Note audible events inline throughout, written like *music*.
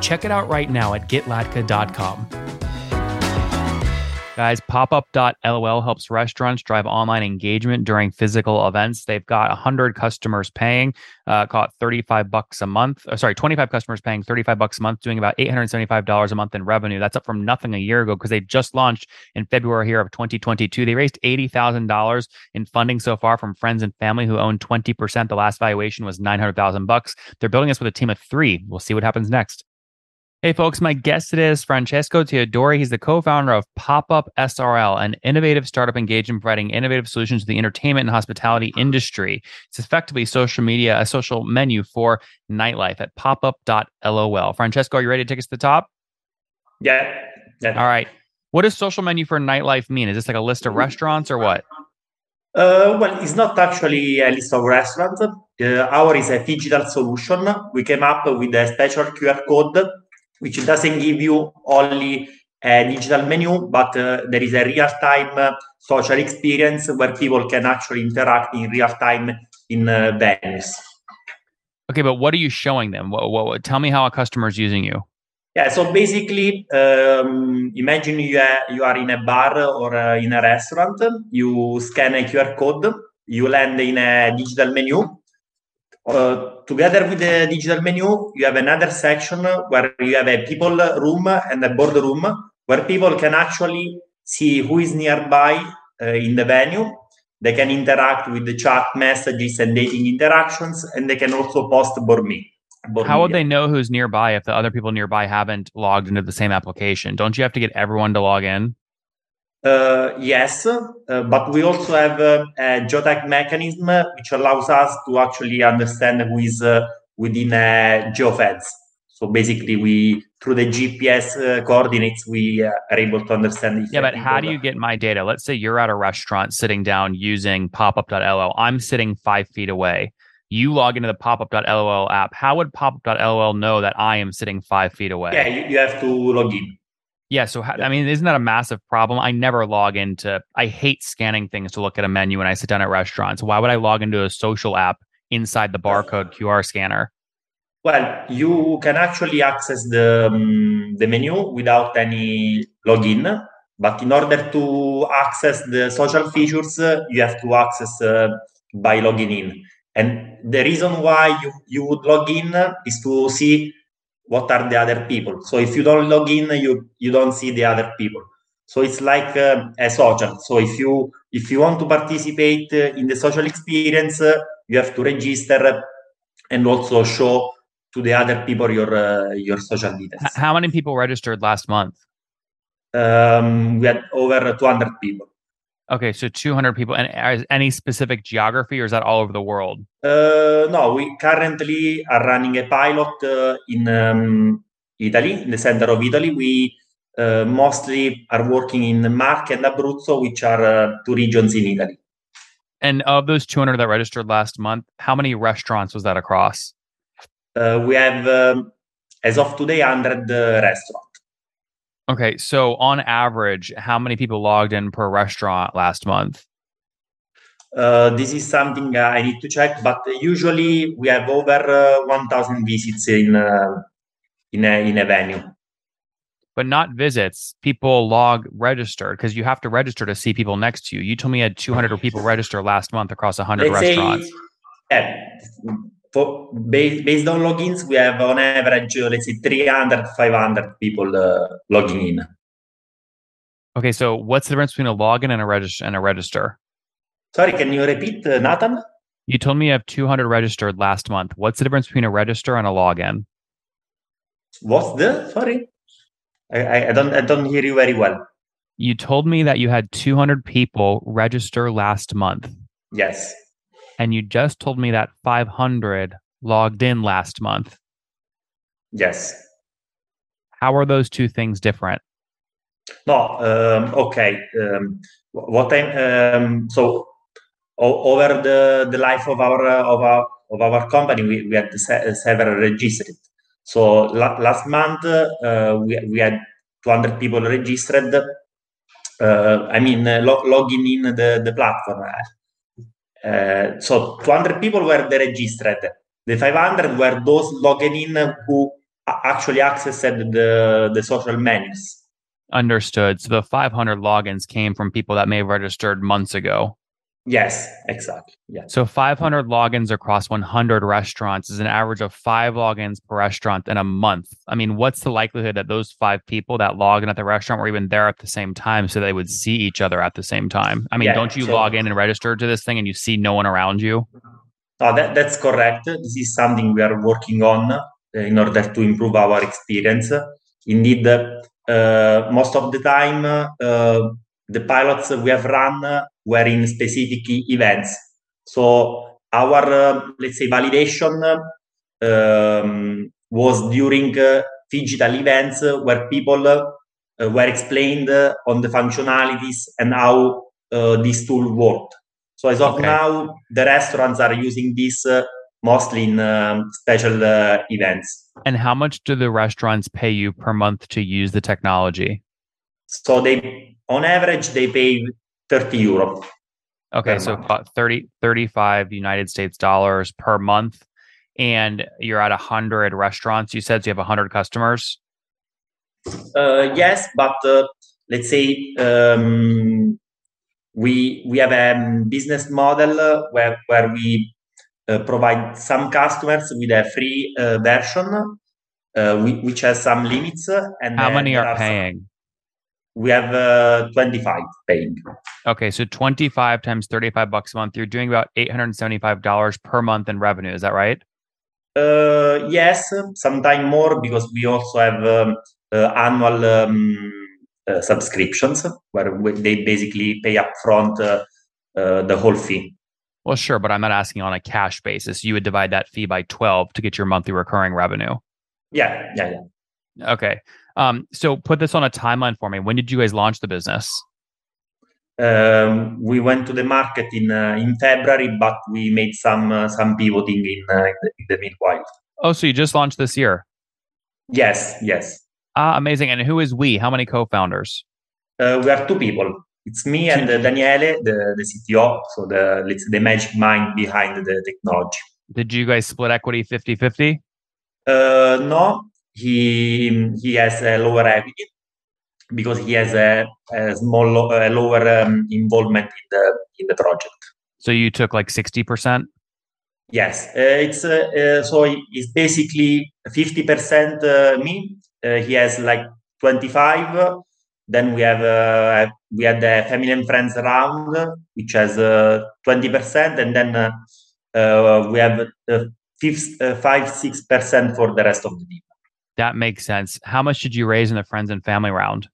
Check it out right now at getlatka.com. Guys, popup.lol helps restaurants drive online engagement during physical events. They've got 100 customers paying, uh, call it 35 bucks a month. Uh, sorry, 25 customers paying 35 bucks a month, doing about $875 a month in revenue. That's up from nothing a year ago because they just launched in February here of 2022. They raised $80,000 in funding so far from friends and family who own 20%. The last valuation was 900,000 bucks. They're building this with a team of three. We'll see what happens next. Hey, folks, my guest today is Francesco Teodori. He's the co founder of PopUp SRL, an innovative startup engaged in providing innovative solutions to the entertainment and hospitality industry. It's effectively social media, a social menu for nightlife at popup.lol. Francesco, are you ready to take us to the top? Yeah. yeah. All right. What does social menu for nightlife mean? Is this like a list of restaurants or what? Uh, well, it's not actually a list of restaurants. Uh, our is a digital solution. We came up with a special QR code which doesn't give you only a digital menu, but uh, there is a real-time uh, social experience where people can actually interact in real time in uh, venues. Okay, but what are you showing them? What, what, tell me how a customer is using you. Yeah, so basically, um, imagine you are, you are in a bar or uh, in a restaurant. You scan a QR code. You land in a digital menu uh, together with the digital menu, you have another section where you have a people room and a board room where people can actually see who is nearby uh, in the venue. They can interact with the chat messages and dating interactions, and they can also post board me. Board How media. would they know who's nearby if the other people nearby haven't logged into the same application? Don't you have to get everyone to log in? Uh, yes, uh, but we also have uh, a geotag mechanism which allows us to actually understand who is uh, within a geofence. So basically, we through the GPS uh, coordinates, we uh, are able to understand. Yeah, but how do you get my data? Let's say you're at a restaurant sitting down using popup.lol. I'm sitting five feet away. You log into the popup.lol app. How would popup.lol know that I am sitting five feet away? Yeah, you, you have to log in. Yeah. So, I mean, isn't that a massive problem? I never log into, I hate scanning things to look at a menu when I sit down at restaurants. Why would I log into a social app inside the barcode QR scanner? Well, you can actually access the, um, the menu without any login. But in order to access the social features, uh, you have to access uh, by logging in. And the reason why you, you would log in is to see what are the other people? So if you don't log in you you don't see the other people. So it's like uh, a social. So if you if you want to participate uh, in the social experience uh, you have to register and also show to the other people your uh, your social details how many people registered last month? Um, we had over 200 people Okay, so 200 people. And any specific geography, or is that all over the world? Uh, no, we currently are running a pilot uh, in um, Italy, in the center of Italy. We uh, mostly are working in Marche and Abruzzo, which are uh, two regions in Italy. And of those 200 that registered last month, how many restaurants was that across? Uh, we have, um, as of today, 100 uh, restaurants. Okay, so on average, how many people logged in per restaurant last month? Uh, this is something uh, I need to check, but usually we have over uh, 1,000 visits in uh, in a in a venue. But not visits. People log registered because you have to register to see people next to you. You told me you had 200 people register last month across 100 Let's restaurants. Say, yeah, for based, based on logins, we have on average, let's say 300, 500 people uh, logging in. Okay, so what's the difference between a login and a register and a register? Sorry, can you repeat, uh, Nathan? You told me you have 200 registered last month. What's the difference between a register and a login? What's the sorry? I, I don't I don't hear you very well. You told me that you had 200 people register last month. Yes and you just told me that 500 logged in last month. Yes. How are those two things different? No, um, okay. Um, what I um, so over the, the life of our of our of our company, we, we had se- several registered. So la- last month uh, we we had 200 people registered. Uh, I mean, uh, lo- logging in the the platform. Uh, so 200 people were the registered. The 500 were those logging in who actually accessed the the social menus. Understood. So the 500 logins came from people that may have registered months ago. Yes, exactly. Yeah. So 500 logins across 100 restaurants is an average of five logins per restaurant in a month. I mean, what's the likelihood that those five people that log in at the restaurant were even there at the same time so they would see each other at the same time? I mean, yeah, don't you so, log in and register to this thing and you see no one around you? No, that, that's correct. This is something we are working on uh, in order to improve our experience. Indeed, uh, most of the time, uh, the pilots we have run were in specific events. So our, uh, let's say, validation um, was during digital events where people were explained on the functionalities and how this tool worked. So as of okay. now, the restaurants are using this uh, mostly in um, special uh, events. And how much do the restaurants pay you per month to use the technology? So they, on average, they pay 30 euro. Okay, so about 30, 35 United States dollars per month. And you're at 100 restaurants. You said so you have 100 customers? Uh, yes, but uh, let's say um, we we have a business model uh, where, where we uh, provide some customers with a free uh, version, uh, which has some limits. And how many are, are paying? Some, we have uh, 25 paying. Okay, so 25 times 35 bucks a month. You're doing about $875 per month in revenue. Is that right? Uh, yes, sometimes more because we also have um, uh, annual um, subscriptions where they basically pay upfront the whole fee. Well, sure, but I'm not asking on a cash basis. You would divide that fee by 12 to get your monthly recurring revenue. Yeah, yeah, yeah. Okay. Um, so put this on a timeline for me. When did you guys launch the business? Um, we went to the market in uh, in February, but we made some uh, some pivoting in, uh, in, the, in the meanwhile. Oh, so you just launched this year? Yes, yes. Ah, amazing. And who is we? How many co-founders? Uh, we are two people. It's me and uh, Daniele, the, the CTO, so the let's the magic mind behind the technology. Did you guys split equity 50-50? Uh, no, he he has a lower equity because he has a, a small a lower um, involvement in the in the project. So you took like sixty percent. Yes, uh, it's uh, uh, so it's basically fifty percent uh, me. Uh, he has like twenty five then we have uh, we had the family and friends round, which has uh, twenty percent, and then uh, we have five six percent for the rest of the team. That makes sense. How much did you raise in the friends and family round?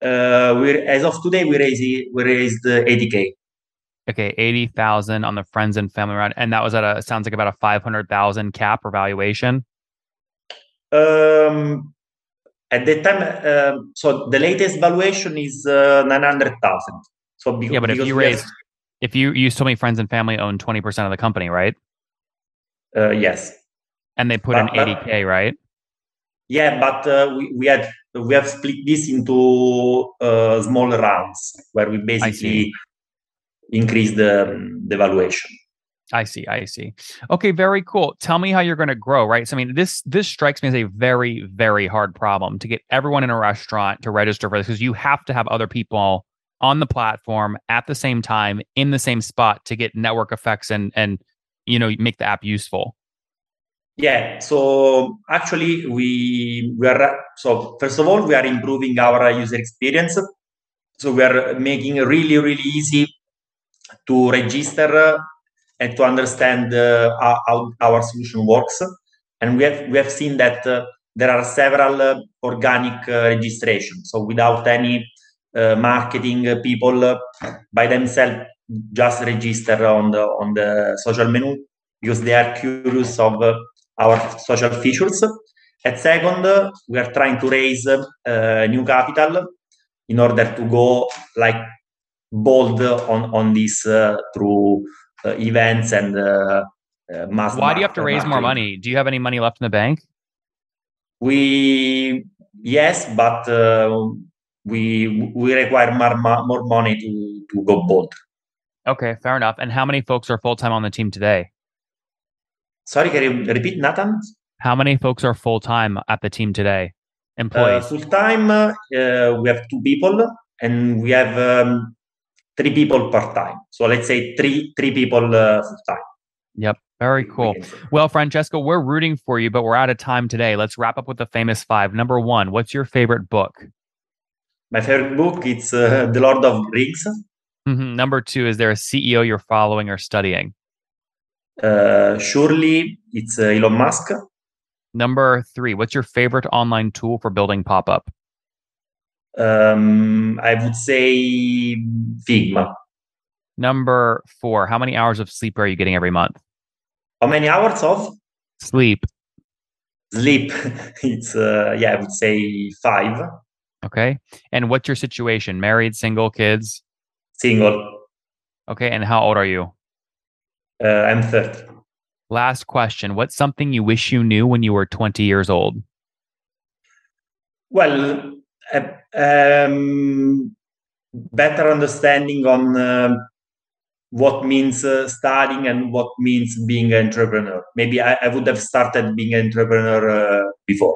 Uh, we as of today we raised we raised eighty k. Okay, eighty thousand on the friends and family round, and that was at a sounds like about a five hundred thousand cap or valuation. Um, at that time, uh, so the latest valuation is uh, 900,000. So because, yeah, but if you raised, if you you told me friends and family own 20% of the company, right? Uh, yes. And they put but, in 80k, right? Yeah, but uh, we, we had we have split this into uh, smaller rounds where we basically increase the the valuation. I see. I see. Okay, very cool. Tell me how you're going to grow, right? So, I mean, this this strikes me as a very very hard problem to get everyone in a restaurant to register for this because you have to have other people on the platform at the same time in the same spot to get network effects and and you know make the app useful. Yeah. So actually, we we are so first of all we are improving our user experience. So we are making really really easy to register and to understand uh, how our solution works. And we have we have seen that uh, there are several uh, organic registrations. So without any marketing, people by themselves just register on the on the social menu because they are curious of our social features. At second, we are trying to raise uh, new capital in order to go like bold on on this uh, through uh, events and uh, uh, mass. Why do you have to raise more money? Do you have any money left in the bank? We yes, but uh, we we require more more money to to go bold. Okay, fair enough. And how many folks are full time on the team today? Sorry, can you repeat, Nathan? How many folks are full time at the team today? Employees. Uh, full time, uh, we have two people, and we have um, three people part time. So let's say three three people uh, full time. Yep. Very cool. Well, Francesco, we're rooting for you, but we're out of time today. Let's wrap up with the famous five. Number one, what's your favorite book? My favorite book it's uh, The Lord of Rings. Mm-hmm. Number two, is there a CEO you're following or studying? Uh, surely it's uh, Elon Musk. Number three, what's your favorite online tool for building pop up? Um, I would say Figma. Number four, how many hours of sleep are you getting every month? How many hours of sleep? Sleep. *laughs* It's uh, yeah, I would say five. Okay. And what's your situation? Married, single, kids? Single. Okay. And how old are you? Uh, I'm 30. Last question. What's something you wish you knew when you were 20 years old? Well, uh, um, better understanding on uh, what means uh, studying and what means being an entrepreneur. Maybe I, I would have started being an entrepreneur uh, before.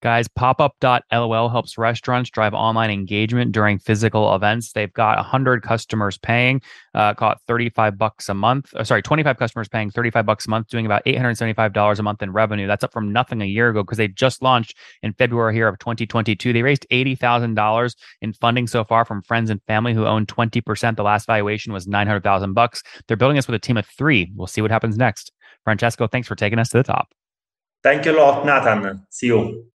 Guys, popup.lol helps restaurants drive online engagement during physical events. They've got 100 customers paying, uh, call it 35 bucks a month. Uh, sorry, 25 customers paying 35 bucks a month, doing about $875 a month in revenue. That's up from nothing a year ago because they just launched in February here of 2022. They raised $80,000 in funding so far from friends and family who own 20%. The last valuation was 900,000 bucks. They're building this with a team of three. We'll see what happens next. Francesco, thanks for taking us to the top. Thank you a lot, Nathan. See you.